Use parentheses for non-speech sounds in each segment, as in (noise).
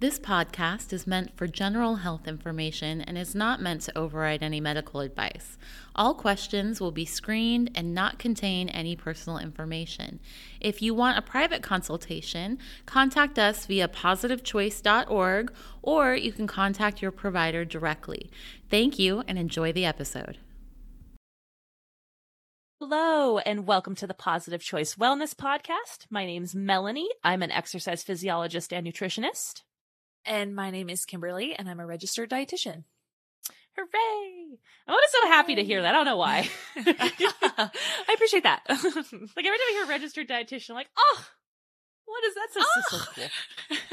This podcast is meant for general health information and is not meant to override any medical advice. All questions will be screened and not contain any personal information. If you want a private consultation, contact us via positivechoice.org or you can contact your provider directly. Thank you and enjoy the episode. Hello, and welcome to the Positive Choice Wellness Podcast. My name's Melanie. I'm an exercise physiologist and nutritionist. And my name is Kimberly, and I'm a registered dietitian. Hooray! I'm always so happy to hear that. I don't know why. (laughs) (laughs) I appreciate that. (laughs) like every time I hear registered dietitian, I'm like, oh, what is that? So, so, so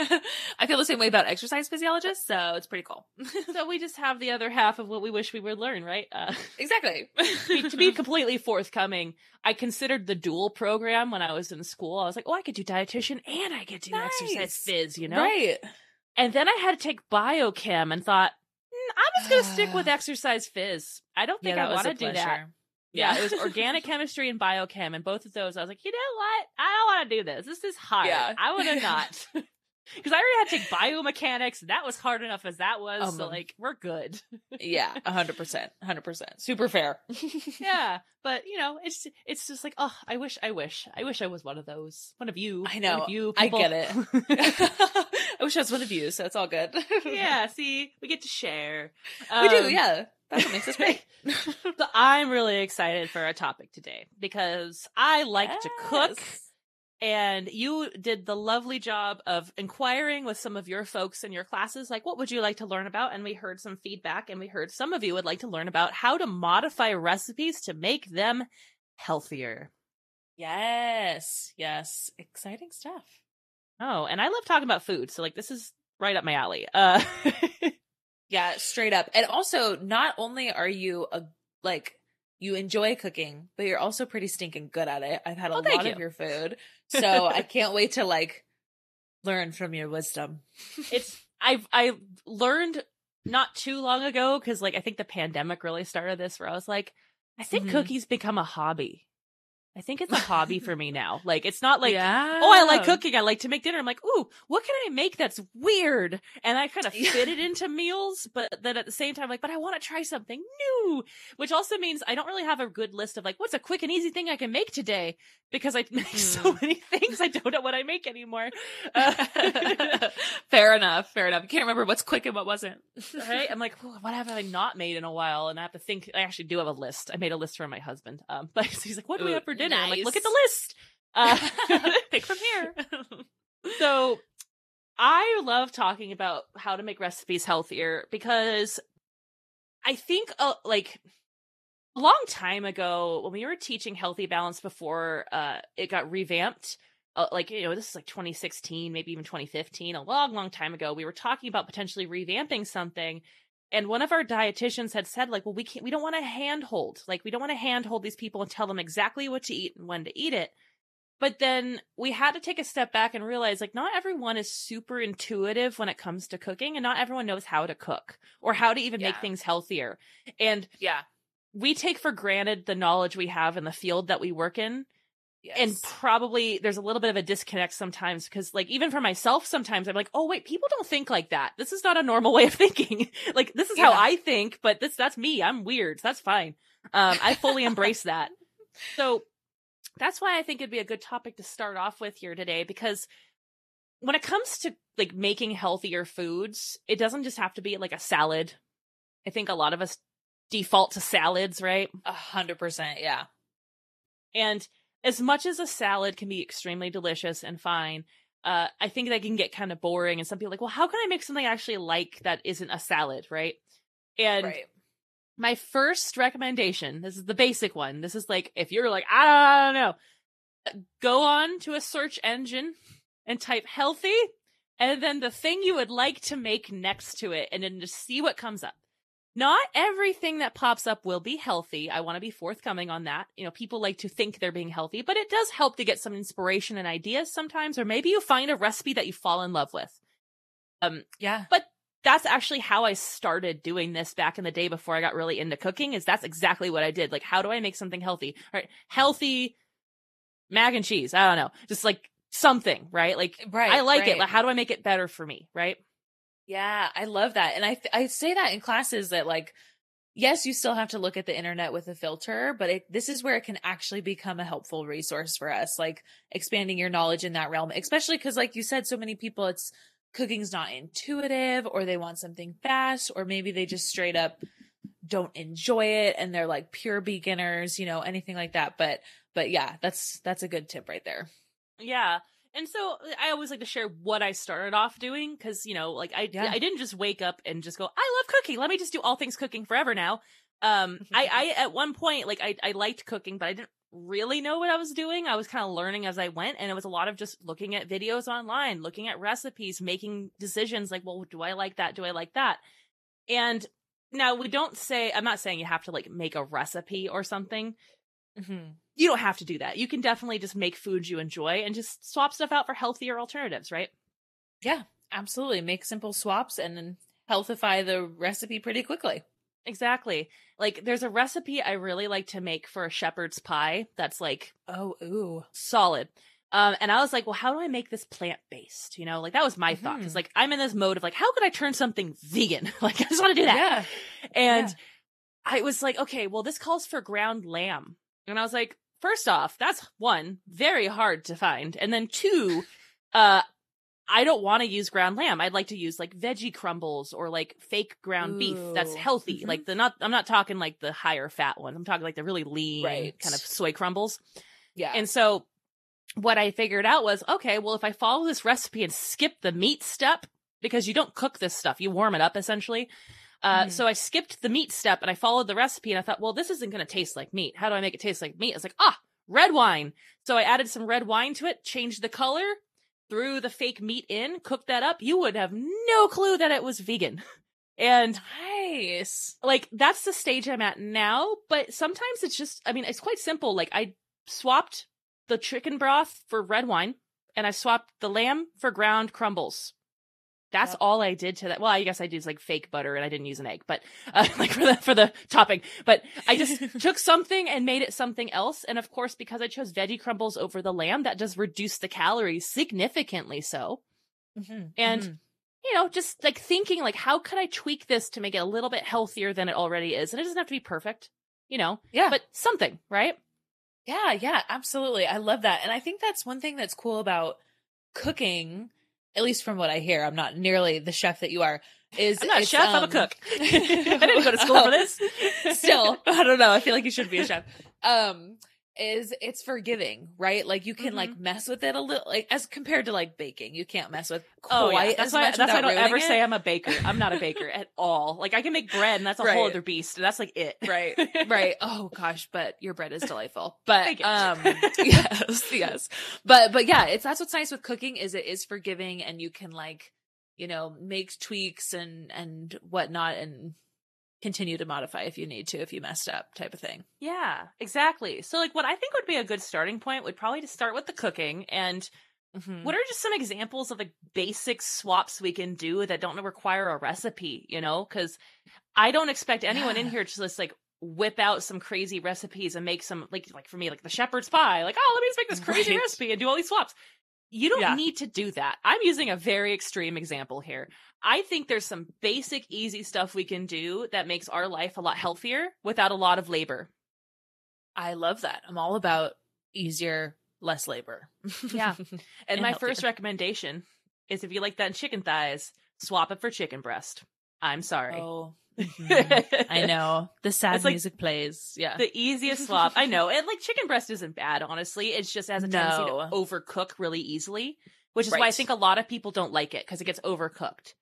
cool. I feel the same way about exercise physiologists, so it's pretty cool. so we just have the other half of what we wish we would learn, right? Uh, exactly. to be completely forthcoming, I considered the dual program when I was in school. I was like, oh, I could do dietitian and I could do Nice. exercise phys, you know? Right. And then I had to take biochem and thought, "Mm, I'm just going to stick with (sighs) exercise phys. I don't think Yeah, I want to do that. Yeah, it was organic (laughs) chemistry and biochem, and both of those, I was like, you know what? I don't want to do this. This is hard. Yeah. I want to (laughs) not. Because I already had to take biomechanics, that was hard enough as that was. Um, so, like, we're good. Yeah, (laughs) hundred percent, hundred percent. Super fair. (laughs) yeah, but you know, it's it's just like, oh, I wish, I wish, I wish I was one of those, one of you. I one know. of you. I get it. (laughs) I wish I was one of you, so it's all good. yeah, see, we get to share. we do. Um, Yeah, that's what makes us great. So I'm really excited for our topic today because I like to cook. And you did the lovely job of inquiring with some of your folks in your classes, like, what would you like to learn about? And we heard some feedback, and we heard some of you would like to learn about how to modify recipes to make them healthier. Yes, yes, exciting stuff. Oh, and I love talking about food. So, like, this is right up my alley. Uh, (laughs) Yeah, straight up. And also, not only are you a like you enjoy cooking, but you're also pretty stinking good at it. I've had a Oh, lot you. of your food, (laughs) so I can't wait to like learn from your wisdom. it's, I've, I learned not too long ago because, like, I think the pandemic really started this where I was like, I think Mhm. cookies become a hobby. I think it's a hobby for me now. Like, it's not (laughs) like, yeah. oh, I like cooking. I like to make dinner. I'm like, ooh, what can I make that's weird? And I kind of fit it into meals, but then at the same time, like, but I want to try something new, which also means I don't really have a good list of like, what's a quick and easy thing I can make today? Because I (laughs) make so Mm. many things, I don't know what I make anymore. (laughs) Uh, fair enough. Fair enough. You can't remember what's quick and what wasn't. right? I'm like, what have I not made in a while? And I have to think. I actually do have a list. I made a list for my husband. Um, but he's like, what do we Ooh, have for dinner? I'm like, look at the list. Uh, (laughs) Pick from here. (laughs) so I love talking about how to make recipes healthier because I think uh, like a long time ago when we were teaching healthy balance before uh it got revamped uh, like you know this is like 2016 maybe even 2015 a long long time ago we were talking about potentially revamping something and one of our dietitians had said like well we can't we don't want to handhold. Like we don't want to handhold these people and tell them exactly what to eat and when to eat it. But then we had to take a step back and realize like not everyone is super intuitive when it comes to cooking and not everyone knows how to cook or how to even make things healthier. And Yeah. we take for granted the knowledge we have in the field that we work in Yes. and probably there's a little bit of a disconnect sometimes because like even for myself sometimes i'm like oh wait people don't think like that. This is not a normal (laughs) way of thinking. (laughs) Like this is how i think but this that's me. I'm weird so that's fine. Um i fully (laughs) embrace that. So that's why i think it'd be a good topic to start off with here today because when it comes to like making healthier foods it doesn't just have to be like a salad. I think a lot of us default to salads right? A hundred percent. Yeah. and as much as a salad can be extremely delicious and fine, uh, I think that can get kind of boring. And some people are like, well, how can I make something I actually like that isn't a salad, right? And right. my first recommendation, this is the basic one. This is like, if you're like, I don't know, go on to a search engine and type healthy and then the thing you would like to make next to it and then just see what comes up. Not everything that pops up will be healthy. I want to be forthcoming on that. You know, people like to think they're being healthy, but it does help to get some inspiration and ideas sometimes, or maybe you find a recipe that you fall in love with. Um, Yeah. but that's actually how I started doing this back in the day before I got really into cooking is that's exactly what I did. Like, how do I make something healthy? All right. Healthy mac and cheese. I don't know. Just like something, right? Like, Right. I like right. it. Like, how do I make it better for me? Right. Yeah, I love that. And I th- I say that in classes that like yes, you still have to look at the internet with a filter, but it, this is where it can actually become a helpful resource for us, like expanding your knowledge in that realm, especially cuz like you said so many people it's cooking's not intuitive or they want something fast or maybe they just straight up don't enjoy it and they're like pure beginners, you know, anything like that. But but yeah, that's that's a good tip right there. Yeah. And so I always like to share what I started off doing because you know, like I Yeah. I didn't just wake up and just go, I love cooking. Let me just do all things cooking forever now. Um, (laughs) I I at one point like I I liked cooking, but I didn't really know what I was doing. I was kind of learning as I went, and it was a lot of just looking at videos online, looking at recipes, making decisions like, well, do I like that? Do I like that? And now we don't say I'm not saying you have to like make a recipe or something Mhm. you don't have to do that. You can definitely just make foods you enjoy and just swap stuff out for healthier alternatives, right? Yeah, absolutely. Make simple swaps and then healthify the recipe pretty quickly. Exactly. Like there's a recipe I really like to make for a shepherd's pie that's like Oh, ooh. solid. Um, and I was like, well, how do I make this plant based? You know, like that was my thought. Cause Mhm. like I'm in this mode of like, how could I turn something vegan? (laughs) like I just want to do that. Yeah. And Yeah. I was like, okay, well, this calls for ground lamb. And I was like, first off, that's one, very hard to find. And then two, uh, I don't want to use ground lamb. I'd like to use like veggie crumbles or like fake ground beef that's Ooh. healthy. Mhm. Like the not, I'm not talking like the higher fat ones. I'm talking like the really lean Right. kind of soy crumbles. Yeah. And so what I figured out was, okay, well, if I follow this recipe and skip the meat step, because you don't cook this stuff, you warm it up essentially. Uh, Mhm. so I skipped the meat step and I followed the recipe and I thought, well, this isn't going to taste like meat. How do I make it taste like meat? It's like, ah, red wine. So I added some red wine to it, changed the color, threw the fake meat in, cooked that up. You would have no clue that it was vegan. (laughs) And nice. like that's the stage I'm at now, but sometimes it's just I mean, it's quite simple. Like I swapped the chicken broth for red wine and I swapped the lamb for ground crumbles. That's Yep. all I did to that. Well, I guess I used like fake butter and I didn't use an egg, but uh, (laughs) like for the for the topping. But I just (laughs) took something and made it something else. And of course, because I chose veggie crumbles over the lamb, that does reduce the calories significantly. So Mhm. And- Mhm. you know, just like thinking like, how could I tweak this to make it a little bit healthier than it already is? And it doesn't have to be perfect, you know, yeah, but something, right? Yeah, yeah, absolutely. I love that. And I think that's one thing that's cool about cooking, at least from what I hear. I'm not nearly the chef that you are. Is I'm not a chef, I'm a um, cook. (laughs) I didn't go to school for this. Still, (laughs) I don't know. I feel like you should be a chef. Um, is it's forgiving, right? Like you can Mhm. like mess with it a little, like as compared to like baking, you can't mess with quite Oh, yeah. That's as why, much that's why I don't ever ruining say. I'm a baker. I'm not a baker at (laughs) all. Like I can make bread and that's a Right. whole other beast. And that's like it. right (laughs) right oh gosh but your bread is delightful but um (laughs) yes yes but but yeah it's that's what's nice with cooking is it is forgiving and you can like you know make tweaks and and whatnot and continue to modify if you need to if you messed up type of thing Yeah, exactly. So like what I think would be a good starting point would probably to start with the cooking and Mhm. what are just some examples of like basic swaps we can do that don't require a recipe, you know? Cuz I don't expect anyone in here to just like whip out some crazy recipes and make some like like for me like the shepherd's pie, like oh, let me just make this crazy Right. recipe and do all these swaps. You don't Yeah. need to do that. I'm using a very extreme example here. I think there's some basic easy stuff we can do that makes our life a lot healthier without a lot of labor. i love that i'm all about easier less labor Yeah. (laughs) And, And my healthier. first recommendation is if you like that in chicken thighs, swap it for chicken breast. I'm sorry. oh mhm. (laughs) i know the sad It's like music plays yeah The easiest swap. I know. And like chicken breast isn't bad, honestly. It's just has a tendency No. to overcook really easily, which is why I think a lot of people don't like it because it gets overcooked.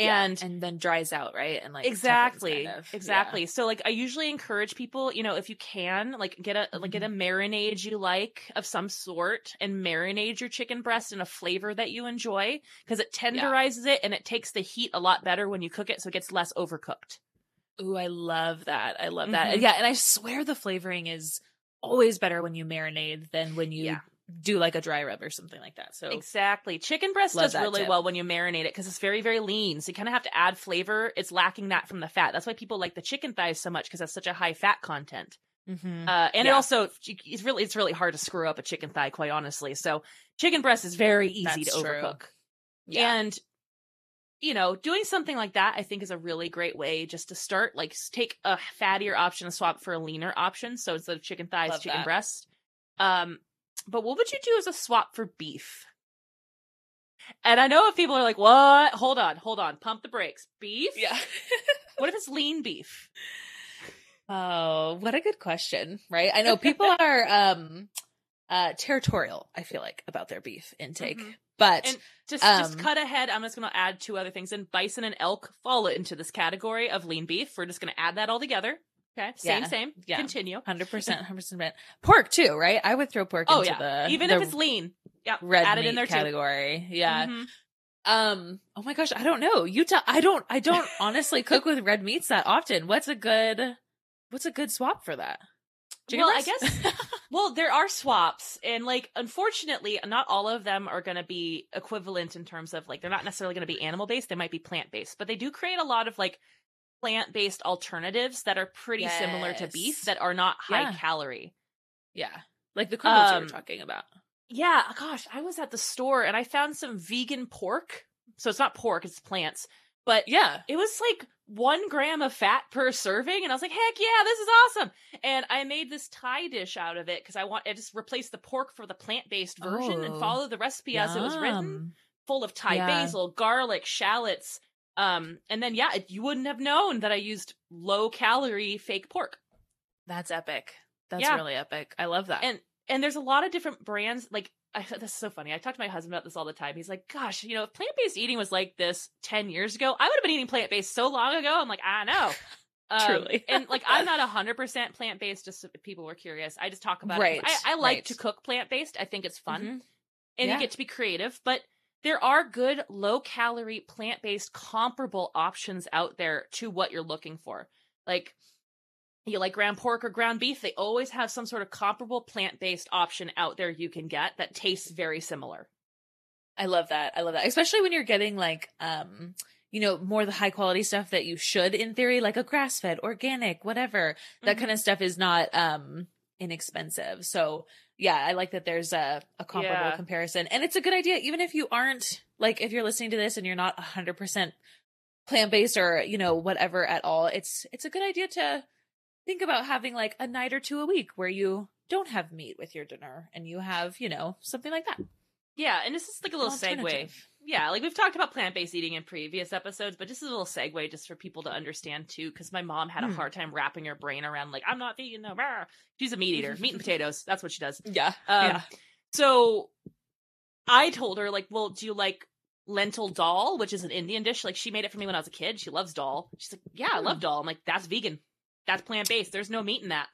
Yeah, And and then dries out right and like exactly kind of. exactly so like i usually encourage people you know if you can like get a like get a marinade you like of some sort and marinate your chicken breast in a flavor that you enjoy because it tenderizes it and it takes the heat a lot better when you cook it so it gets less overcooked Ooh, I love that. I love that. Mhm. Yeah, and I swear the flavoring is always better when you marinate than when you Yeah. Do like a dry rub or something like that. So exactly chicken breast does really tip. well when you marinate it because it's very very lean so you kind of have to add flavor it's lacking that from the fat that's why people like the chicken thighs so much because that's such a high fat content Mhm. Uh, and it also it's really it's really hard to screw up a chicken thigh, quite honestly. So chicken breast is very easy That's to true. overcook. yeah. And you know, doing something like that, I think is a really great way just to start. Like, take a fattier option and swap for a leaner option. So instead of chicken thighs, Love chicken that. breast. Um, but what would you do as a swap for beef? And I know if people are like, "What? Hold on, hold on, pump the brakes." Beef? Yeah. (laughs) What if it's lean beef? Oh, what a good question, right? I know (laughs) people are um uh territorial, I feel like, about their beef intake. Mhm. But And just just Um, cut ahead. I'm just going to add two other things. And bison and elk fall into this category of lean beef. We're just going to add that all together. Okay, same, Yeah, same. yeah. Continue. hundred percent, (laughs) hundred percent pork too, right? I would throw pork Oh into yeah, the even the if it's lean. Yeah, red add it meat in there too. category. Yeah. Mhm. Um. Oh my gosh, I don't know. You tell. I don't. I don't (laughs) honestly cook with red meats that often. What's a good? What's a good swap for that? Chicken Well, I guess (laughs) Well, there are swaps, and like, unfortunately, not all of them are going to be equivalent in terms of like they're not necessarily going to be animal based. They might be plant based, but they do create a lot of like plant based alternatives that are pretty similar to beef that are not high Yeah. calorie. yeah, like the you Um, were talking about. Yeah, gosh, I was at the store and I found some vegan pork. So it's not pork, it's plants. But Yeah. it was like one gram of fat per serving, and I was like, "Heck yeah, this is awesome!" And I made this Thai dish out of it because I want I just replaced the pork for the plant based version and Oh, followed the recipe as it was written, full of Thai Yeah. basil, garlic, shallots. Um, and then yeah, you wouldn't have known that I used low calorie fake pork. That's epic. That's Yeah. really epic. I love that. and and there's a lot of different brands like I, (laughs) that's so funny. I talk to my husband about this all the time. He's like, "Gosh, you know, if plant-based eating was like this 10 years ago, I would have been eating plant-based so long ago." I'm like, "I know." (laughs) Um, Truly. (laughs) and like I'm not 100% plant-based just if people were curious. I just talk about Right, it. I, I like right. to cook plant-based. I think it's fun Mhm. and Yeah. you get to be creative, but there are good low-calorie plant-based comparable options out there to what you're looking for. Like you like ground pork or ground beef, they always have some sort of comparable plant based option out there you can get that tastes very similar. I love that. I love that. Especially when you're getting like um you know, more the high quality stuff that you should in theory, like a grass fed, organic, whatever. That Mhm. kind of stuff is not um inexpensive. So yeah, I like that there's a, a comparable Yeah. comparison. And it's a good idea, even if you aren't like if you're listening to this and you're not hundred percent plant based or, you know, whatever at all, it's it's a good idea to think about having like a night or two a week where you don't have meat with your dinner and you have, you know, something like that. Yeah, and this is like a little segue. Yeah, like we've talked about plant based eating in previous episodes, but just a little segue just for people to understand too, because my mom had a Hmm. hard time wrapping her brain around like I'm not vegan, no. rah." She's a meat eater, meat and (laughs) potatoes. That's what she does. Yeah. Um, yeah. So I told her, like, well, do you like lentil dal, which is an Indian dish? Like, she made it for me when I was a kid. She loves dal. She's like, yeah, I love Hmm. dal. I'm like, that's vegan. That's plant based. There's no meat in that.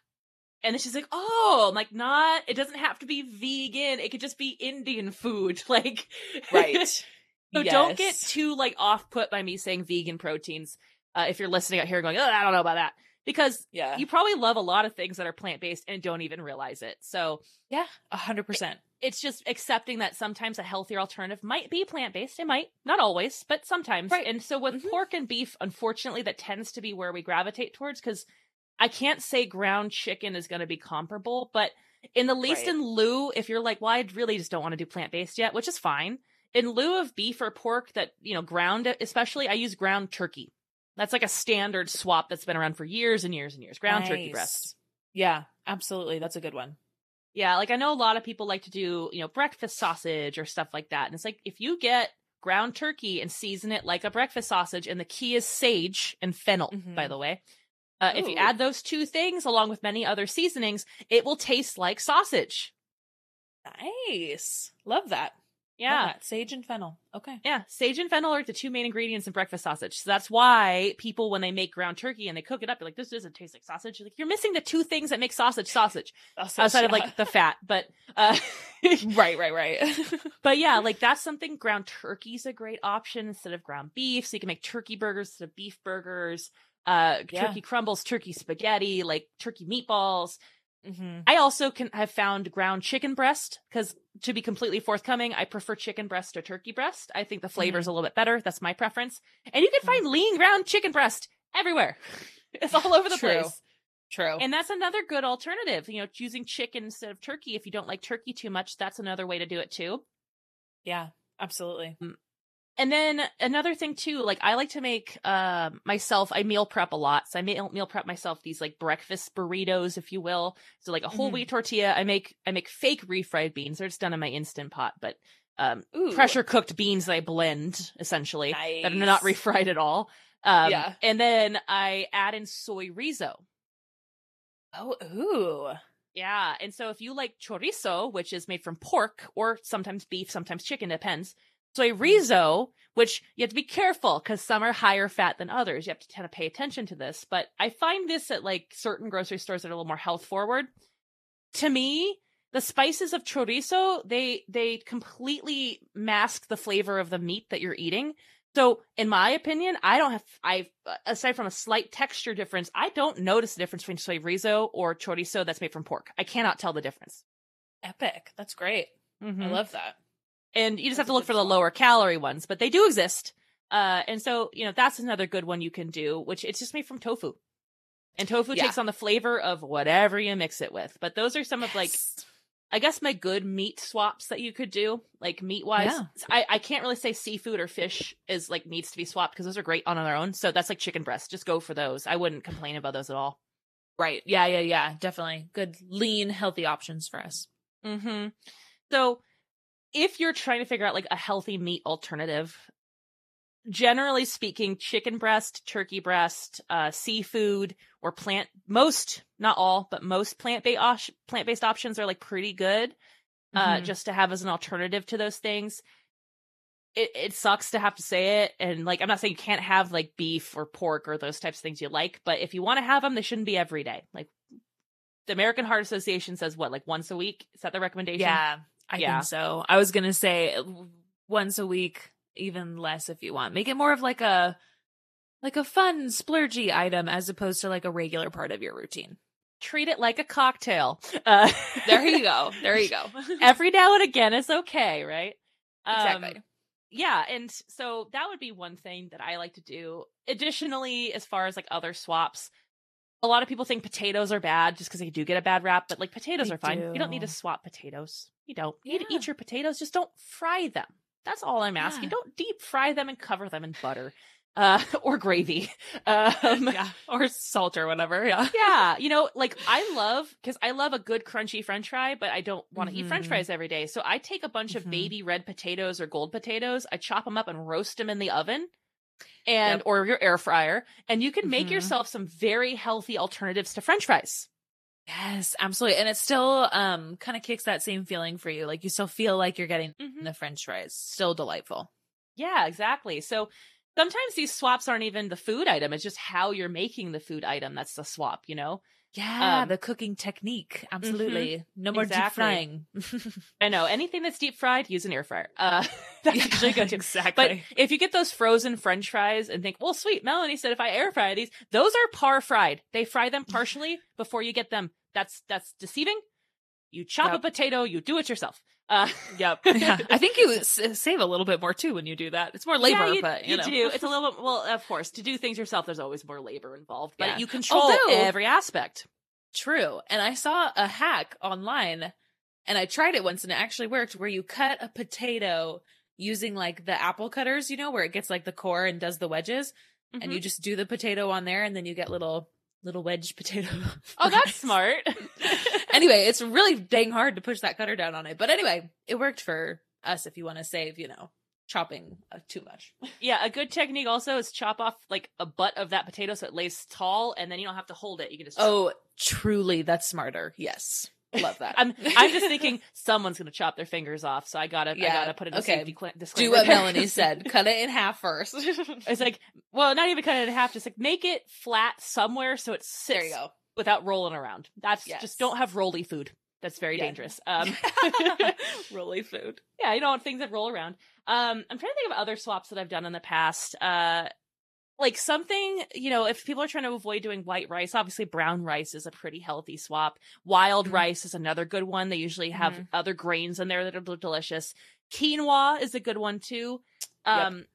And then she's like, oh, I'm like, not, it doesn't have to be vegan. It could just be Indian food. (laughs) Like, Right. (laughs) so don't get too, like, off put by me saying vegan proteins. Uh, if you're listening out here going, oh, I don't know about that. Because Yeah. you probably love a lot of things that are plant based and don't even realize it. So, yeah. A hundred percent. it's just accepting that sometimes a healthier alternative might be plant based. It might, not always, but sometimes. Right. And so with Mhm. pork and beef, unfortunately, that tends to be where we gravitate towards because I can't say ground chicken is going to be comparable, but in the least Right. in lieu, if you're like, well, I really just don't want to do plant based yet, which is fine. In lieu of beef or pork that, you know, ground, especially, I use ground turkey. That's like a standard swap that's been around for years and years and years. Ground turkey Nice. breast. Yeah, absolutely. That's a good one. Yeah, like I know a lot of people like to do, you know, breakfast sausage or stuff like that. And it's like if you get ground turkey and season it like a breakfast sausage, and the key is sage and fennel, Mhm. by the way. Uh, if you add those two things along with many other seasonings, it will taste like sausage. Nice. Love that. Love Yeah. that. Sage and fennel. Okay. Yeah, sage and fennel are the two main ingredients in breakfast sausage. So that's why people, when they make ground turkey and they cook it up, they're like, this doesn't taste like sausage. You're like, you're missing the two things that make sausage sausage (laughs) outside of like the fat. But, uh, (laughs) right, right, right. (laughs) But yeah, like that's something ground turkey's a great option instead of ground beef. So you can make turkey burgers instead of beef burgers, uh, Yeah. turkey crumbles, turkey spaghetti, like turkey meatballs. hmm I also can have found ground chicken breast because to be completely forthcoming, I prefer chicken breast to turkey breast. I think the flavor's a little bit better. That's my preference. And you can find lean ground chicken breast everywhere. (laughs) It's all over the True. place. True. And that's another good alternative. You know, choosing chicken instead of turkey. If you don't like turkey too much, that's another way to do it too. yeah, absolutely. And then another thing too, like I like to make uh, myself. I meal prep a lot, so I meal meal prep myself these like breakfast burritos, if you will. So like a whole Mhm. wheat tortilla. I make I make fake refried beans. They're just done in my instant pot, but um, pressure cooked beans that I blend essentially that are not refried at all. Um, Yeah. and then I add in soy rizo. Oh, ooh. Yeah, and so if you like chorizo, which is made from pork or sometimes beef, sometimes chicken, depends. Soy rizo, which you have to be careful because some are higher fat than others. You have to kind of pay attention to this. But I find this at like certain grocery stores that are a little more health forward. To me, the spices of chorizo they they completely mask the flavor of the meat that you're eating. So, in my opinion, I don't have I aside from a slight texture difference, I don't notice the difference between soy rizo or chorizo that's made from pork. I cannot tell the difference. Epic. That's great. I Mhm. love that. And you just have to look for the lower calorie ones, but they do exist. Uh, and so you know that's another good one you can do, which it's just made from tofu, and tofu Yeah. takes on the flavor of whatever you mix it with. But those are some of like I guess my good meat swaps that you could do, like meat wise. Yeah. I, I can't really say seafood or fish is like needs to be swapped because those are great on their own. So that's like chicken breast. Just go for those. I wouldn't complain about those at all. Right. Yeah, yeah, yeah. Definitely. Good, lean, healthy options for us. Mm-hmm. So if you're trying to figure out like a healthy meat alternative, generally speaking, chicken breast, turkey breast, uh, seafood, or plant most, not all, but most plant-based op- plant-based options are like pretty good. Uh, Mhm. just to have as an alternative to those things. It it sucks to have to say it, and like I'm not saying you can't have like beef or pork or those types of things you like, but if you want to have them, they shouldn't be every day. Like the American Heart Association says, what like once a week? Is that the recommendation? Yeah, I Yeah. think so. I was gonna say uh, once a week, even less if you want. Make it more of like a like a fun splurgy item as opposed to like a regular part of your routine. treat it like a cocktail. Uh, There you (laughs) go. There you go. (laughs) Every now and again is okay, right? Um, Exactly. yeah, and so that would be one thing that I like to do. Additionally, as far as like other swaps, a lot of people think potatoes are bad just because they do get a bad rap, but like potatoes They are fine. You don't need to swap potatoes. You don't. You Yeah. eat your potatoes, just don't fry them. That's all I'm asking. Yeah. Don't deep fry them and cover them in butter. Uh, (laughs) or gravy. (laughs) Um, (laughs) yeah, or salt or whatever. Yeah. yeah, you know, like I love because I love a good crunchy French fry, but I don't want to eat French Mhm. fries every day. So I take a bunch of Mhm. baby red potatoes or gold potatoes, I chop them up and roast them in the oven, and Yep. or your air fryer, and you can make Mhm. yourself some very healthy alternatives to French fries. Yes, absolutely. And it still um kind of kicks that same feeling for you. Like you still feel like you're getting Mhm. the french fries. Still delightful. Yeah, exactly. So sometimes these swaps aren't even the food item; it's just how you're making the food item that's the swap. You know. Yeah, Um, the cooking technique. Absolutely. No more Exactly. deep frying. (laughs) I know anything that's deep fried, use an air fryer. Uh, (laughs) that's Yeah, usually good (laughs) too. exactly. But if you get those frozen French fries and think, well, sweet, Melanie said if I air fry these, those are par fried. They fry them partially before you get them. That's that's deceiving. You chop a potato, you do it yourself. Uh, Yep. (laughs) yeah. I think you s- save a little bit more too when you do that. It's more labor, yeah, you, but you, know. do. It's a little bit. Well, of course, to do things yourself, there's always more labor involved, but Yeah. you control Although- every aspect. True. And I saw a hack online and I tried it once and it actually worked where you cut a potato using like the apple cutters, you know, where it gets like the core and does the wedges and Mhm. you just do the potato on there and then you get little little wedge (laughs) potato. oh, that's smart. (laughs) anyway, it's really dang hard to push that cutter down on it. But anyway, it worked for us if you want to save, you know, chopping uh, too much. (laughs) Yeah, a good technique also is chop off like a butt of that potato so it lays tall, and then you don't have to hold it. You can just. Oh, truly, that's smarter. Yes. Love that. I'm I'm just thinking someone's gonna chop their fingers off, so I gotta yeah. I gotta put it in a okay. safety cl- do what. Melanie (laughs) said. Cut it in half first. (laughs) it's like, well, not even cut it in half. Just like make it flat somewhere so it sits there you go. without rolling around. That's Yes. just don't have rolly food. That's very Yeah. dangerous. Um, (laughs) Rolly food. yeah, you don't want things that roll around. Um, I'm trying to think of other swaps that I've done in the past. Uh, like something, you know, if people are trying to avoid doing white rice, obviously brown rice is a pretty healthy swap. Wild Mhm. rice is another good one. They usually have Mhm. other grains in there that are delicious. Quinoa is a good one too. Yep. Um,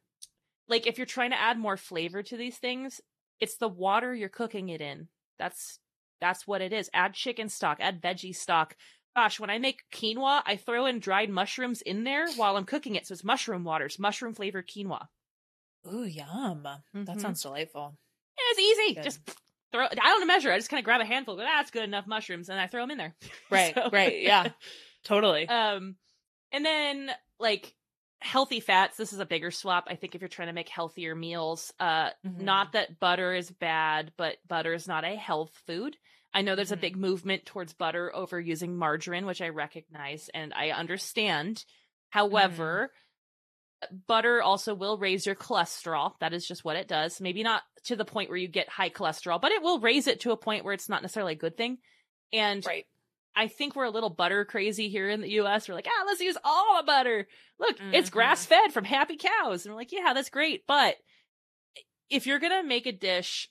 like if you're trying to add more flavor to these things, it's the water you're cooking it in. That's that's what it is. Add chicken stock, add veggie stock. gosh, when I make quinoa, I throw in dried mushrooms in there while I'm cooking it. So it's mushroom waters, mushroom flavored quinoa. Ooh, yum. That Mhm. sounds delightful. Yeah, it's easy. Good. Just throw. I don't measure. I just kind of grab a handful. Go, that's good enough mushrooms, and I throw them in there. (laughs) Right, So- right. Yeah, (laughs) totally. Um, and then like healthy fats. This is a bigger swap. I think if you're trying to make healthier meals, uh, Mhm. not that butter is bad, but butter is not a health food. I know there's Mhm. a big movement towards butter over using margarine, which I recognize and I understand. However, butter also will raise your cholesterol. That is just what it does. Maybe not to the point where you get high cholesterol, but it will raise it to a point where it's not necessarily a good thing. And right. I think we're a little butter crazy here in the US. We're like, ah, let's use all the butter. Look, it's Mhm. grass fed from happy cows. And we're like, yeah, that's great. But if you're going to make a dish,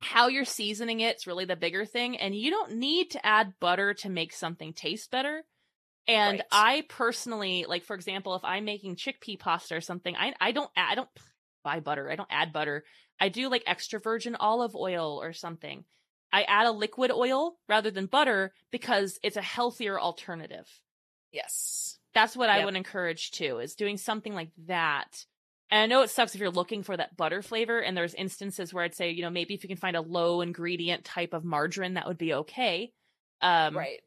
how you're seasoning it's really the bigger thing. And you don't need to add butter to make something taste better. And Right. I personally, like, for example, if I'm making chickpea pasta or something, I, I don't, I don't buy butter. I don't add butter. I do like extra virgin olive oil or something. I add a liquid oil rather than butter because it's a healthier alternative. Yes. That's what I would encourage too, is doing something like that. And I know it sucks if you're looking for that butter flavor, and there's instances where I'd say, you know, maybe if you can find a low ingredient type of margarine, that would be okay. Um, right.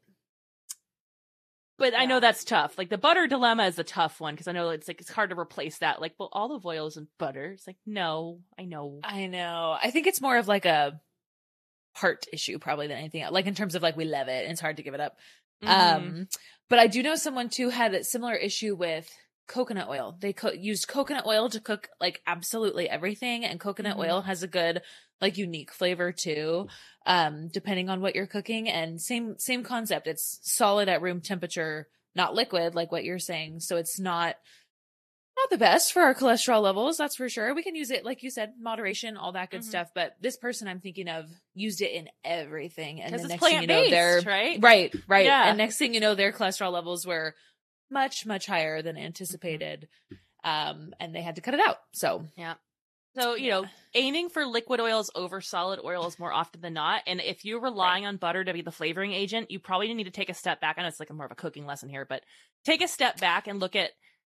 But I know that's tough. Like the butter dilemma is a tough one because I know it's like it's hard to replace that. Like, well, olive oil isn't butter. It's like, no, I know. I know. I think it's more of like a heart issue probably than anything else. Like in terms of like we love it and it's hard to give it up. Mhm. Um, but I do know someone too had a similar issue with coconut oil. They co- used coconut oil to cook like absolutely everything, and coconut Mhm. oil has a good like unique flavor too, um, depending on what you're cooking. And same same concept. It's solid at room temperature, not liquid like what you're saying. So it's not not the best for our cholesterol levels, that's for sure. We can use it, like you said, moderation, all that good Mhm. stuff. But this person I'm thinking of used it in everything, and the it's next thing you know, they're right? Right, right. Yeah. And next thing you know, their cholesterol levels were much, much higher than anticipated. Um, and they had to cut it out. So yeah. So, you know, aiming for liquid oils over solid oils more often than not. And if you're relying on butter to be the flavoring agent, you probably need to take a step back. I know it's like a more of a cooking lesson here, but take a step back and look at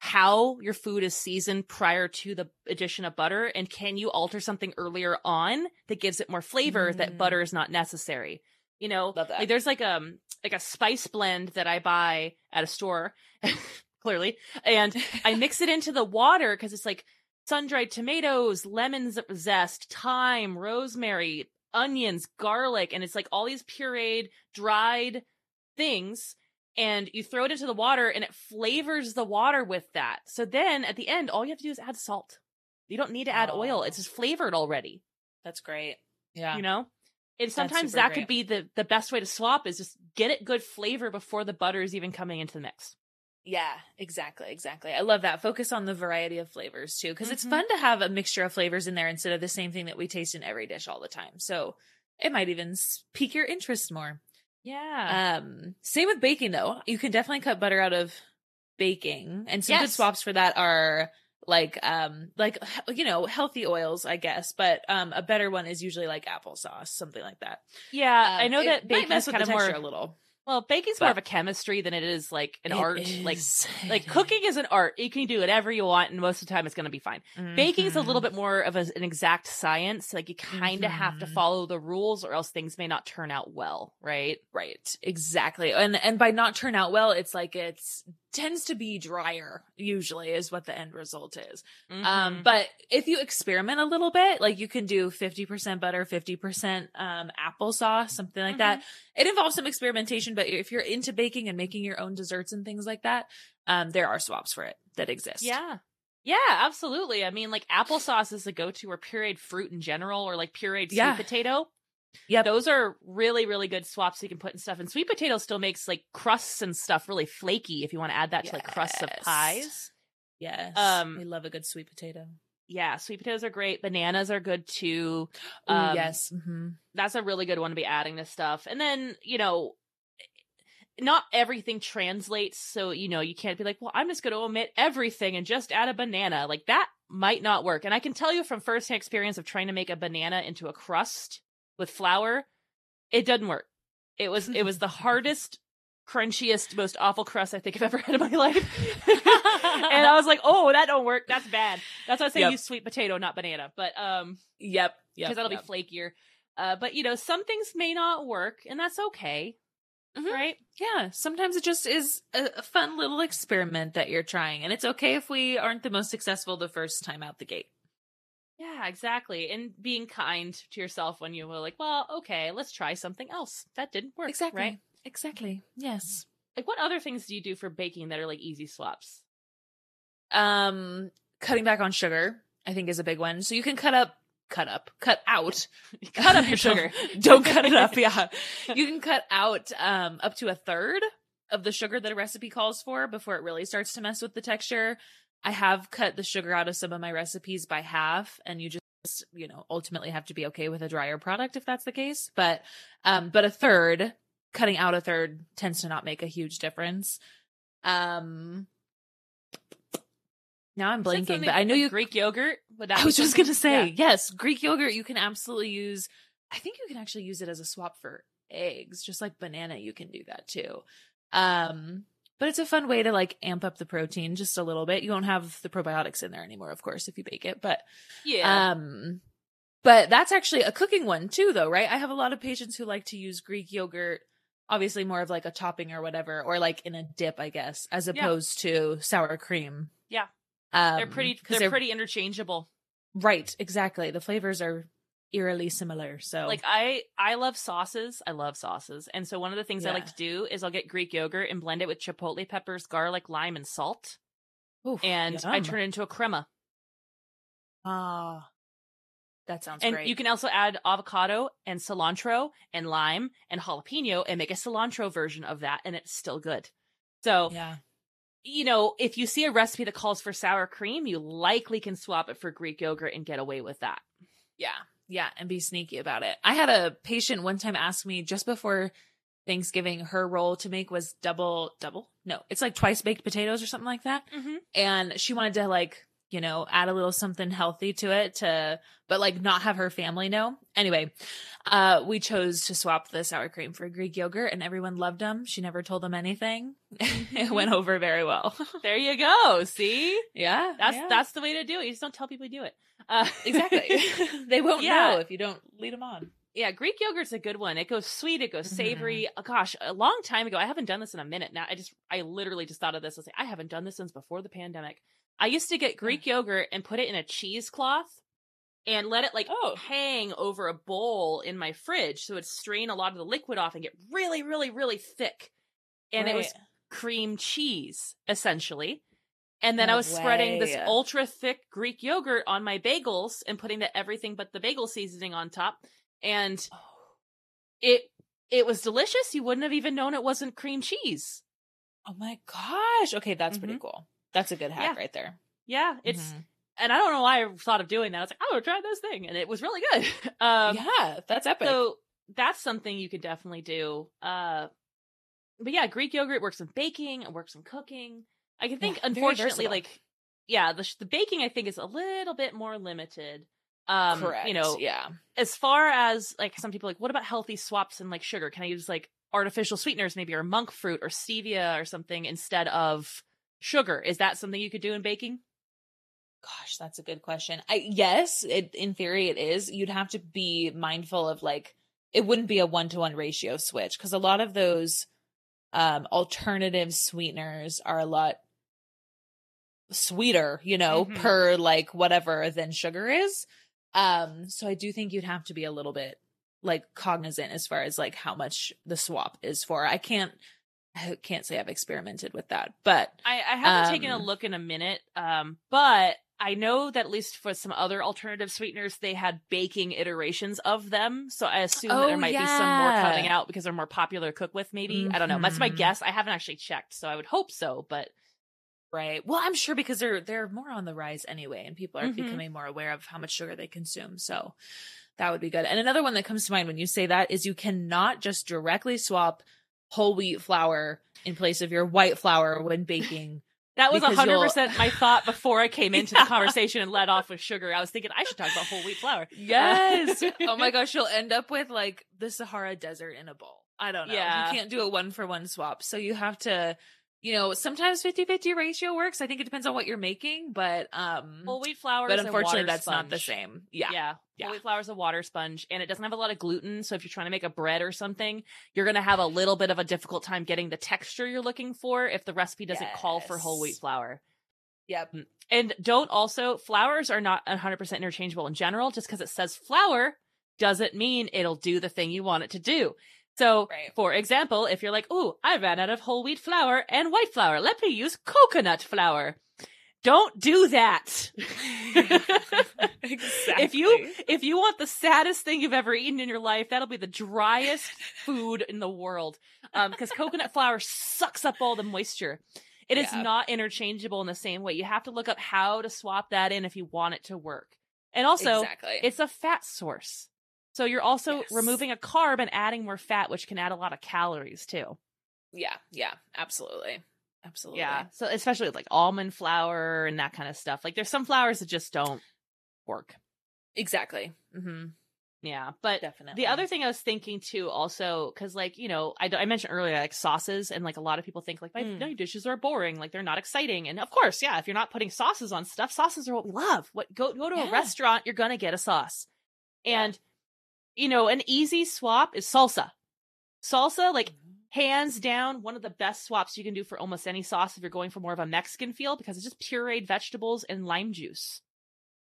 how your food is seasoned prior to the addition of butter. And can you alter something earlier on that gives it more flavor that Mm. butter is not necessary? You know, like there's like um like a spice blend that I buy at a store, (laughs) clearly, and I (laughs) mix it into the water because it's like sun dried tomatoes, lemon zest, thyme, rosemary, onions, garlic, and it's like all these pureed, dried things. And you throw it into the water and it flavors the water with that. So then at the end, all you have to do is add salt. You don't need to add oil. Oh. It's just flavored already, that's great. Yeah. you know? And sometimes that great. could be the, the best way to swap is just get it good flavor before the butter is even coming into the mix. Yeah, exactly, exactly. I love that. Focus on the variety of flavors too, because it's Mhm. fun to have a mixture of flavors in there instead of the same thing that we taste in every dish all the time. So it might even pique your interest more. Yeah. Um, same with baking though. You can definitely cut butter out of baking, and some good swaps for that are like um like you know healthy oils, I guess. But um, a better one is usually like applesauce, something like that. yeah. I Um, know that baking is kind of more a little. Well, baking's more of a chemistry than it is like an art. Like is. (laughs) like cooking is an art. You can do whatever you want, and most of the time it's going to be fine. Baking's a little Mhm. bit more of a, an exact science. Like you kind of have to Mhm. follow the rules, or else things may not turn out well. Right? Right, exactly. And and by not turn out well, it's like it's tends to be drier usually is what the end result is. Mm-hmm. Um but if you experiment a little bit, like you can do 50% butter, 50% um applesauce, something like that. It involves some experimentation, but if you're into baking and making your own desserts and things like that, um there are swaps for it that exist. yeah. Yeah, absolutely. I mean, like applesauce is the go-to, or pureed fruit in general, or like pureed sweet Yeah. potato. Yep. Those are really, really good swaps you can put in stuff. And sweet potato still makes like crusts and stuff really flaky if you want to add that to like crusts of pies. Yes. Um, we love a good sweet potato. Yeah, sweet potatoes are great. Bananas are good too. Ooh, Um, yes. hmm That's a really good one to be adding to stuff. And then, you know, not everything translates. So, you know, you can't be like, well, I'm just going to omit everything and just add a banana. Like that might not work. And I can tell you from firsthand experience of trying to make a banana into a crust with flour, it doesn't work. It was, it was the (laughs) hardest crunchiest, most awful crust I think I've ever had in my (laughs) life. (laughs) and I was like, oh, that don't work. That's bad. That's why I say Yep. use sweet potato, not banana. But um, Yep. because Yep. that'll yep. be flakier. Uh, but you know, some things may not work, and that's okay, Mhm. right? Yeah, sometimes it just is a fun little experiment that you're trying, and it's okay if we aren't the most successful the first time out the gate. Yeah, exactly. And being kind to yourself when you were like, well, okay, let's try something else. That didn't work. Exactly. Right? Exactly. Yes. Like, what other things do you do for baking that are like easy swaps? Um, cutting back on sugar, I think, is a big one. So you can cut up, cut up, cut out, (laughs) Cut up your (laughs) sugar. Don't, (laughs) don't cut it up. Yeah, you can cut out um up to a third of the sugar that a recipe calls for before it really starts to mess with the texture. I have cut the sugar out of some of my recipes by half, and you just you know ultimately have to be okay with a drier product if that's the case. But um, but a third, cutting out a third tends to not make a huge difference. Um. Now I'm Said blinking, but I know you Greek yogurt. Would that I was just gonna say, Yeah. yes, Greek yogurt you can absolutely use. I think you can actually use it as a swap for eggs, just like banana. You can do that too. Um, but it's a fun way to like amp up the protein just a little bit. You won't have the probiotics in there anymore, of course, if you bake it. But Yeah. um, but that's actually a cooking one too, though, right? I have a lot of patients who like to use Greek yogurt. Obviously, more of like a topping or whatever, or like in a dip, I guess, as Yeah. opposed to sour cream. Yeah. um, they're pretty. 'cause They're, pretty interchangeable. Right, exactly. The flavors are eerily similar. So Like I, I love sauces. I love sauces, and so one of the things I like to do is I'll get Greek yogurt and blend it with chipotle peppers, garlic, lime, and salt, Oof, and I turn it into a crema. ah, that sounds good. and great. you can also add avocado and cilantro and lime and jalapeno and make a cilantro version of that, and it's still good. So yeah, you know, if you see a recipe that calls for sour cream, you likely can swap it for Greek yogurt and get away with that. yeah, yeah, and be sneaky about it. I had a patient one time ask me just before Thanksgiving, her roll to make was double, double. No, it's like twice baked potatoes or something like that. Mm-hmm. and she wanted to like you know add a little something healthy to it to but like not have her family know anyway uh we chose to swap the sour cream for greek yogurt and everyone loved them she never told them anything (laughs) it went over very well There you go. See, (laughs) yeah that's yeah. that's the way to do it. You just don't tell people you do it. Uh, exactly (laughs) they won't Yeah. know if you don't lead them on yeah, Greek yogurt's a good one. It goes sweet, it goes Mhm. savory. Oh, gosh, a long time ago, I haven't done this in a minute now. I just, I literally just thought of this. I was like, I haven't done this since before the pandemic. I used to get Greek yogurt and put it in a cheesecloth and let it like Oh. hang over a bowl in my fridge so it'd strain a lot of the liquid off and get really, really, really thick. And it was cream cheese, essentially. And then I No was spreading this ultra thick Greek yogurt on my bagels and putting the everything but the bagel seasoning on top. And it it was delicious. You wouldn't have even known it wasn't cream cheese. oh my gosh okay that's pretty Mhm. cool that's a good hack Yeah. right there Yeah, it's Mhm. and I don't know why I thought of doing that. I was like, oh, try this thing, and it was really good. (laughs) um, yeah that's epic So that's something you could definitely do. Uh, but yeah, Greek yogurt works in baking. It works in cooking. I can think, Yeah, unfortunately, like yeah, the the baking I think is a little bit more limited. Um, correct You know, yeah as far as like some people like, what about healthy swaps and like sugar? Can I use like artificial sweeteners, maybe or monk fruit or stevia or something instead of sugar? Is that something you could do in baking? Gosh, that's a good question. I yes, it in theory it is. You'd have to be mindful of like it wouldn't be a one to one ratio switch because a lot of those um alternative sweeteners are a lot sweeter, you know, Mhm. per like whatever than sugar is. Um so I do think you'd have to be a little bit like cognizant as far as like how much the swap is for. I can't I can't say I've experimented with that, but I, I haven't taken a Um, look in a minute, um, but I know that at least for some other alternative sweeteners, they had baking iterations of them. So I assume that there Oh, might be some more coming out because they're more popular to cook with. Maybe I don't know. That's my Mhm. guess. I haven't actually checked, so I would hope so. But Right. Well, I'm sure because they're they're more on the rise anyway, and people are Mhm. becoming more aware of how much sugar they consume. So that would be good. And another one that comes to mind when you say that is you cannot just directly swap whole wheat flour in place of your white flour when baking. (laughs) that was Because hundred you'll- percent my thought before I came (laughs) into Yeah. the conversation and led off with sugar. I was thinking I should talk about whole wheat flour. Yes. (laughs) oh my gosh, you'll end up with like the Sahara Desert in a bowl. I don't know. Yeah. You can't do a one for one swap. So you have to, you know, sometimes 50 50 ratio works. I think it depends on what you're making, but, um, Whole wheat flour, but unfortunately, water that's not the same. Yeah. Yeah. Yeah. Whole wheat flour is a water sponge and it doesn't have a lot of gluten. So if you're trying to make a bread or something, you're going to have a little bit of a difficult time getting the texture you're looking for if the recipe doesn't call for whole wheat flour. Yep. And don't also, flours are not 100% interchangeable in general. Just because it says flour doesn't mean it'll do the thing you want it to do. So, Right. for example, if you're like, ooh, I ran out of whole wheat flour and white flour, let me use coconut flour. Don't do that. exactly. (laughs) If you if you want the saddest thing you've ever eaten in your life, that'll be the driest food in the world. Um, because coconut flour sucks up all the moisture. It is Yeah. not interchangeable in the same way. You have to look up how to swap that in if you want it to work. And also, exactly. it's a fat source. So you're also Yes. removing a carb and adding more fat, which can add a lot of calories too. yeah. Yeah. Absolutely. Absolutely. Yeah. So especially with like almond flour and that kind of stuff. Like there's some flours that just don't work. Exactly. Mm-hmm. Yeah. But Definitely. The other thing I was thinking too, also, because like you know, I, I mentioned earlier like sauces, and like a lot of people think like my Mm. my dishes are boring, like they're not exciting, and of course, yeah, if you're not putting sauces on stuff, sauces are what we love. What go go to a restaurant, you're gonna get a sauce, Yeah. You know, an easy swap is salsa. Salsa, like hands down, one of the best swaps you can do for almost any sauce if you're going for more of a Mexican feel, because it's just pureed vegetables and lime juice.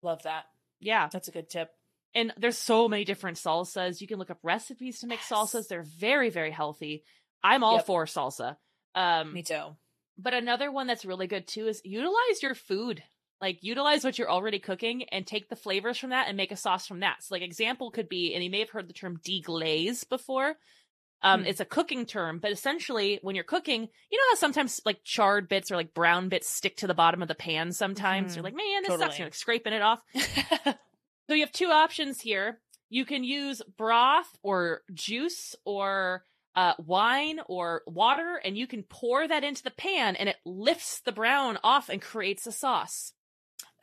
Love that. Yeah, That's a good tip. and there's so many different salsas. You can look up recipes to make Yes. salsas. They're very, very healthy. I'm all Yep. for salsa. Um, Me too. but another one that's really good too is utilize your food. Like utilize what you're already cooking and take the flavors from that and make a sauce from that. So like example could be, and you may have heard the term deglaze before. Um, Hmm. it's a cooking term, but essentially when you're cooking, you know how sometimes like charred bits or like brown bits stick to the bottom of the pan sometimes? Mhm. You're like, man, this sucks. You're like scraping it off. (laughs) So you have two options here. You can use broth or juice or uh, wine or water, and you can pour that into the pan, and it lifts the brown off and creates a sauce.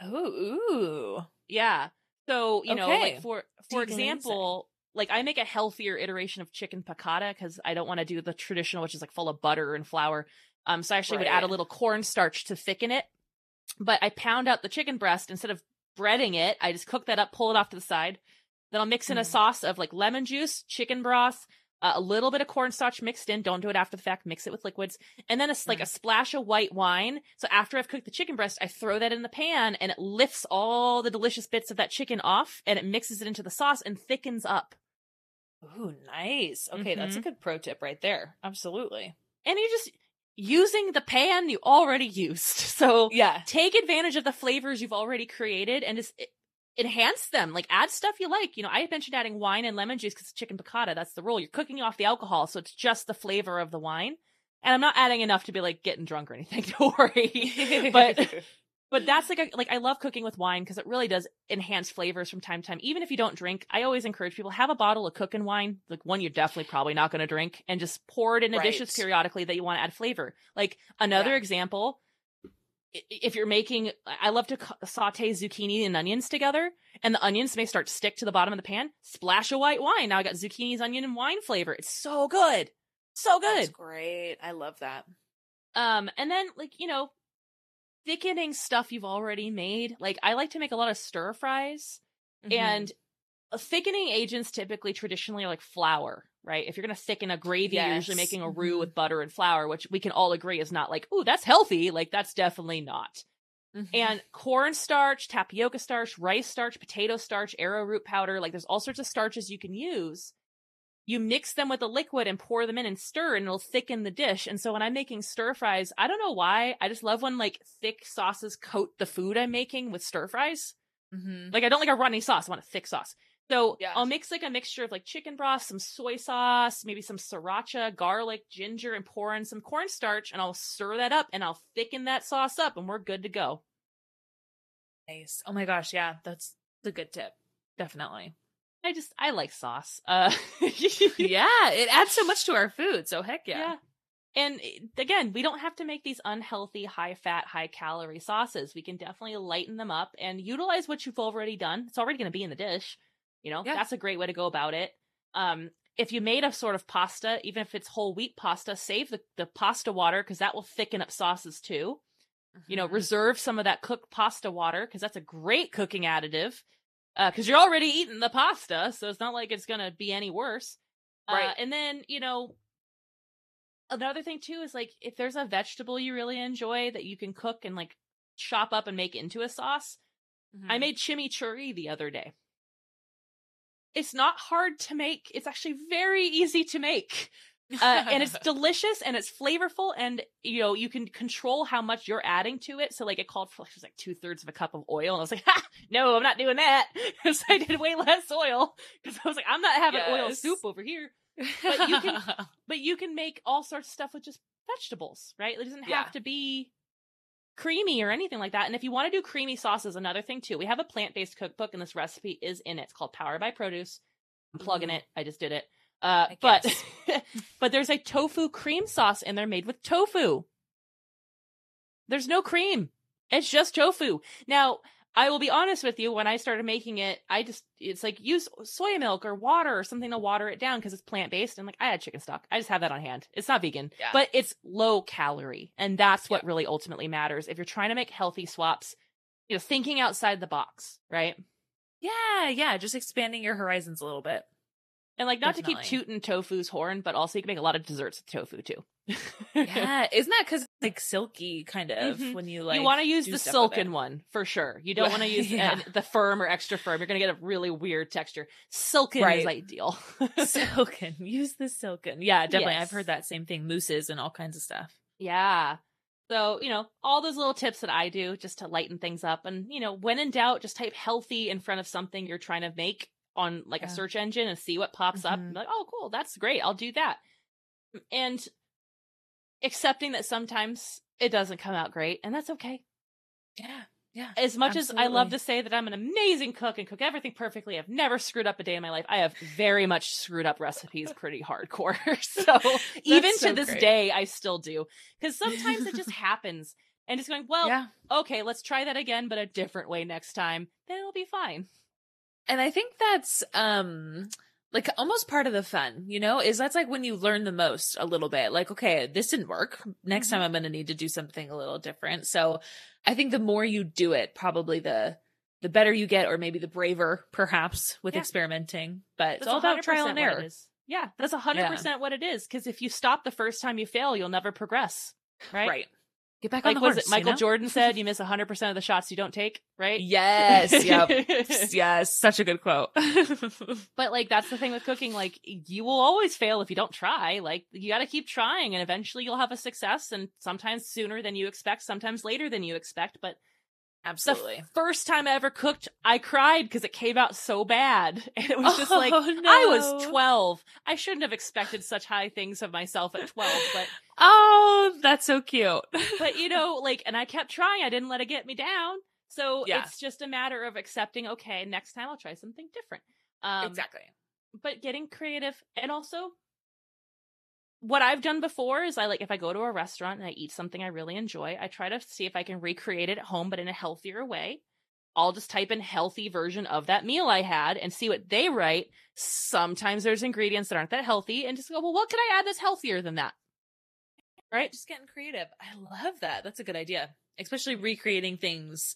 Oh, ooh. Yeah. So you know, like for for example, like I make a healthier iteration of chicken piccata because I don't want to do the traditional, which is like full of butter and flour. Um, so I actually would add a Right. little cornstarch to thicken it. But I pound out the chicken breast instead of breading it. I just cook that up, pull it off to the side. Then I'll mix in a Mm. sauce of like lemon juice, chicken broth, uh, a little bit of cornstarch mixed in. Don't do it after the fact. Mix it with liquids, and then it's like a splash of white wine. So after I've cooked the chicken breast, I throw that in the pan, and it lifts all the delicious bits of that chicken off, and it mixes it into the sauce and thickens up. Ooh, nice. Okay, that's a Mhm. good pro tip right there. Absolutely. And you're just using the pan you already used. (laughs) So Yeah. take advantage of the flavors you've already created and just enhance them. Like add stuff you like. You know, I mentioned adding wine and lemon juice because it's chicken piccata. That's the rule. You're cooking off the alcohol, so it's just the flavor of the wine. And I'm not adding enough to be like getting drunk or anything. (laughs) Don't worry. but (laughs) but that's like a, like I love cooking with wine because it really does enhance flavors from time to time. Even if you don't drink, I always encourage people have a bottle of cooking wine, like one you're definitely probably not going to drink, and just pour it into Right. dishes periodically that you want to add flavor. Like another Yeah. example, if you're making, I love to saute zucchini and onions together, and the onions may start to stick to the bottom of the pan. Splash a white wine. Now I got zucchinis, onion, and wine flavor. It's so good, so good. That's great. I love that. Um, and then like, you know, thickening stuff you've already made. Like I like to make a lot of stir fries Mm-hmm. and uh, thickening agents typically traditionally are like flour, right? If you're going to thicken a gravy, you're usually making a roux Mhm. with butter and flour, which we can all agree is not like, ooh, that's healthy. Like that's definitely not. Mhm. And cornstarch, tapioca starch, rice starch, potato starch, arrowroot powder, like there's all sorts of starches you can use. You mix them with a liquid and pour them in and stir and it'll thicken the dish. And so when I'm making stir fries, I don't know why. I just love when like thick sauces coat the food I'm making with stir fries. Mhm. Like I don't like a runny sauce. I want a thick sauce. So Yeah. I'll mix like a mixture of like chicken broth, some soy sauce, maybe some sriracha, garlic, ginger, and pour in some cornstarch, and I'll stir that up and I'll thicken that sauce up, and we're good to go. nice. Oh my gosh, yeah, that's a good tip. Definitely. I just I like sauce. Uh, (laughs) yeah, it adds so much to our food. So heck yeah. yeah. And eh, again, we don't have to make these unhealthy, high fat, high calorie sauces. We can definitely lighten them up and utilize what you've already done. It's already going to be in the dish. You know, Yeah. that's a great way to go about it. Um, if you made a sort of pasta, even if it's whole wheat pasta, save the, the pasta water because that will thicken up sauces too. You know, Mhm. reserve some of that cooked pasta water because that's a great cooking additive. Because you're already eating the pasta, so it's not like it's gonna be any worse. Uh, Right. and then you know, another thing too is like if there's a vegetable you really enjoy that you can cook and like chop up and make into a sauce. I Mhm. made chimichurri the other day. It's not hard to make. It's actually very easy to make. Uh, and it's (laughs) delicious and it's flavorful and you know you can control how much you're adding to it so like it called for like, it was like two-thirds of a cup of oil and i was like (laughs) ha, no i'm not doing that (laughs) because i did way less oil because i was like i'm not having oil soup over here but you can- but you can make all sorts of stuff with just vegetables right it doesn't have Yeah. to be creamy or anything like that. And if you want to do creamy sauces another thing too. We have a plant-based cookbook and this recipe is in it. It's called power by produce. I'm plugging Mhm. it. I just did it. Uh but (laughs) but there's a tofu cream sauce and they're made with tofu. There's no cream. It's just tofu. Now I will be honest with you. When I started making it, I just it's like use soy milk or water or something to water it down because it's plant based. And like I had chicken stock, I just have that on hand. It's not vegan, Yeah. but it's low calorie, and that's what Yep. really ultimately matters. If you're trying to make healthy swaps, you know, thinking outside the box, right? yeah, yeah, just expanding your horizons a little bit. And like not to keep tooting tofu's horn, but also you can make a lot of desserts with tofu too. Yeah, isn't that because like silky kind of Mhm. when you like you want to use the silken one for sure. You don't want to (laughs) use Yeah. uh, the firm or extra firm. You're going to get a really weird texture. Silken is ideal. (laughs) silken. Use the silken. Yeah, definitely. Yes. I've heard that same thing. Mousses and all kinds of stuff. Yeah. So, you know, all those little tips that I do just to lighten things up. And, you know, when in doubt, just type healthy in front of something you're trying to make on like Yeah. a search engine and see what pops up. Mhm. And be like, oh, cool. That's great. I'll do that. And accepting that sometimes it doesn't come out great. And that's okay. Yeah. Yeah. As much as I love to say that I'm an amazing cook and cook everything perfectly, I've never screwed up a day in my life. I have very much screwed up recipes pretty hardcore. (laughs) so (laughs) even to this great. day, I still do. Because sometimes it just (laughs) happens. And just going, well, yeah. okay, let's try that again, but a different way next time. Then it'll be fine. And I think that's um like almost part of the fun, you know, is that's like when you learn the most a little bit. Like, okay, this didn't work. Next Mhm. time I'm going to need to do something a little different. So I think the more you do it, probably the the better you get, or maybe the braver, perhaps, with Yeah. experimenting. But it's all about trial and error. Yeah, that's a 100% what it is. Because if you stop the first time you fail, you'll never progress. Right? Right. Get back Like, on the was horse. it Michael you know? Jordan (laughs) said, you miss 100% of the shots you don't take, right? Yes. (laughs) Yep. yes. Such a good quote. (laughs) But like that's the thing with cooking. Like you will always fail if you don't try. Like you got to keep trying, and eventually you'll have a success. And sometimes sooner than you expect, sometimes later than you expect. But Absolutely. the first time I ever cooked, I cried because it came out so bad, (laughs) and it was just like Oh, I was twelve. I shouldn't have expected such high things of myself at twelve. But (laughs) Oh, that's so cute. (laughs) but you know, like, and I kept trying. I didn't let it get me down. So Yeah. it's just a matter of accepting. Okay, next time I'll try something different. Um, exactly. but getting creative and also what I've done before is I like if I go to a restaurant and I eat something I really enjoy, I try to see if I can recreate it at home but in a healthier way. I'll just type in healthy version of that meal I had and see what they write. Sometimes there's ingredients that aren't that healthy and just go, well, what could I add that's healthier than that? Right? Just getting creative. I love that. That's a good idea. Especially recreating things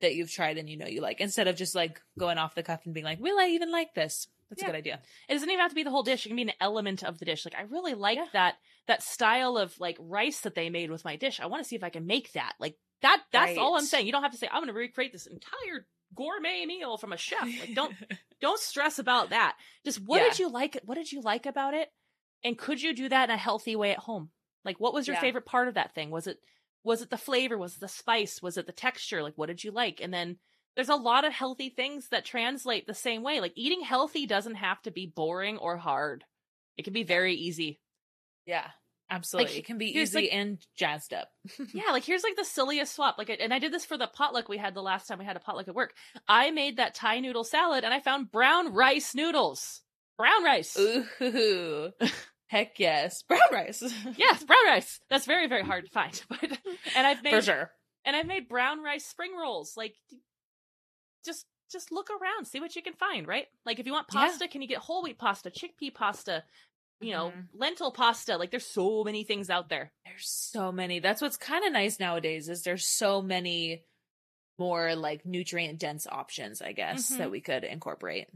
that you've tried and you know you like instead of just like going off the cuff and being like, will I even like this? That's Yeah. a good idea. It doesn't even have to be the whole dish. It can be an element of the dish. Like I really like Yeah. that that style of like rice that they made with my dish. I want to see if I can make that. Like that that's all I'm saying. You don't have to say I'm going to recreate this entire gourmet meal from a chef. Like don't (laughs) don't stress about that. Just what Yeah. did you like what did you like about it? And could you do that in a healthy way at home? Like what was your favorite part of that thing? Was it was it the flavor? Was it the spice? Was it the texture? Like what did you like? And then there's a lot of healthy things that translate the same way. Like eating healthy doesn't have to be boring or hard. It can be very easy. yeah. Absolutely. Like, it can be easy like- and jazzed up. (laughs) Yeah, like here's like the silliest swap. Like, and I did this for the potluck we had the last time we had a potluck at work. I made that Thai noodle salad, and I found brown rice noodles. Brown rice. Ooh. (laughs) Heck yes. Brown rice. (laughs) Yes, brown rice. That's very very hard to find. But and I've made For sure. and I've made brown rice spring rolls. Like, just just look around, see what you can find, right? Like if you want Yeah. pasta, can you get whole wheat pasta, chickpea pasta, you know, Mhm. lentil pasta? Like there's so many things out there. There's so many. That's what's kind of nice nowadays is there's so many more like nutrient dense options, I guess, Mhm. that we could incorporate.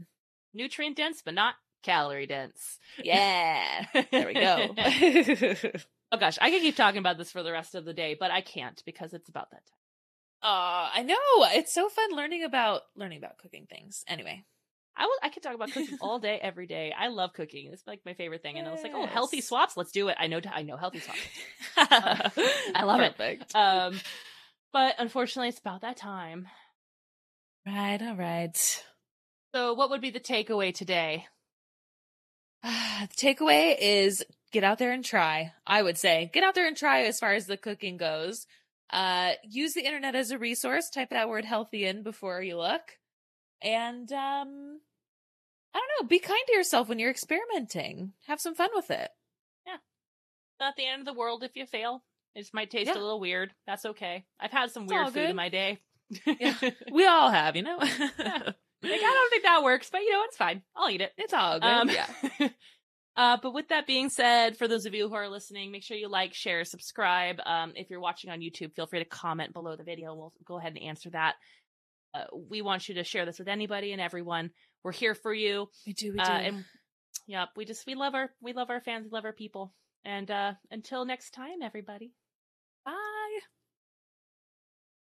Nutrient dense, but not calorie dense. (laughs) Yeah. there we go. (laughs) Oh gosh, I could keep talking about this for the rest of the day, but I can't because it's about that time. Uh, I know. It's so fun learning about learning about cooking things. Anyway. I will. I could talk about cooking all (laughs) day, every day. I love cooking. It's like my favorite thing. And I was like, oh, healthy swaps. Let's do it. I know. I know healthy swaps. (laughs) I love it. Um, but unfortunately, it's about that time. Right, all right. So, what would be the takeaway today? (sighs) the takeaway is get out there and try. I would say get out there and try as far as the cooking goes. Uh, use the internet as a resource. Type that word healthy in before you look. And, um, I don't know, be kind to yourself when you're experimenting. Have some fun with it. Yeah. Not the end of the world if you fail. It might taste Yeah. a little weird. That's okay. I've had some It's weird food in my day. Yeah. (laughs) We all have, you know? (laughs) Like I don't think that works, but you know it's fine. I'll eat it. it's all good. Um, yeah. (laughs) uh, but with that being said, for those of you who are listening, make sure you like, share, subscribe. Um, if you're watching on YouTube, feel free to comment below the video. We'll go ahead and answer that. Uh, we want you to share this with anybody and everyone. We're here for you. We do, we do. Uh, and yep, we just we love our we love our fans, we love our people. And uh, until next time, everybody.